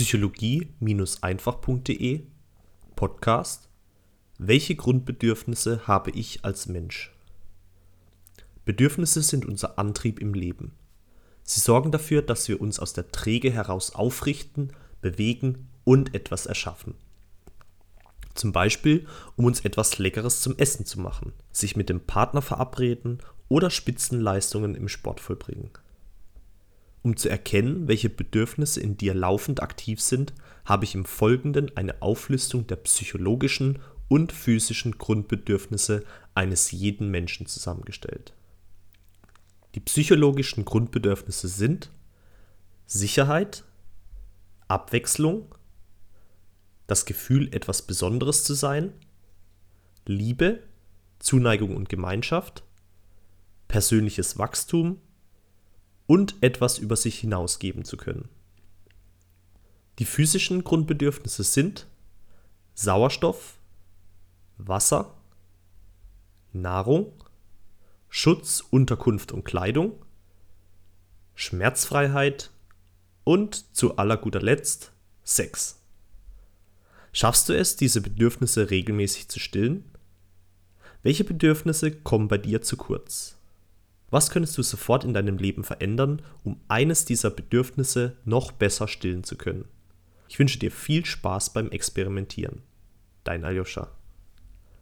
psychologie-einfach.de Podcast Welche Grundbedürfnisse habe ich als Mensch? Bedürfnisse sind unser Antrieb im Leben. Sie sorgen dafür, dass wir uns aus der Träge heraus aufrichten, bewegen und etwas erschaffen. Zum Beispiel, um uns etwas Leckeres zum Essen zu machen, sich mit dem Partner verabreden oder Spitzenleistungen im Sport vollbringen. Um zu erkennen, welche Bedürfnisse in dir laufend aktiv sind, habe ich im Folgenden eine Auflistung der psychologischen und physischen Grundbedürfnisse eines jeden Menschen zusammengestellt. Die psychologischen Grundbedürfnisse sind Sicherheit, Abwechslung, das Gefühl, etwas Besonderes zu sein, Liebe, Zuneigung und Gemeinschaft, persönliches Wachstum und etwas über sich hinausgeben zu können. Die physischen Grundbedürfnisse sind Sauerstoff, Wasser, Nahrung, Schutz, Unterkunft und Kleidung, Schmerzfreiheit und zu aller guter Letzt Sex. Schaffst du es, diese Bedürfnisse regelmäßig zu stillen? Welche Bedürfnisse kommen bei dir zu kurz? Was könntest du sofort in deinem Leben verändern, um eines dieser Bedürfnisse noch besser stillen zu können? Ich wünsche dir viel Spaß beim Experimentieren. Dein Aljoscha.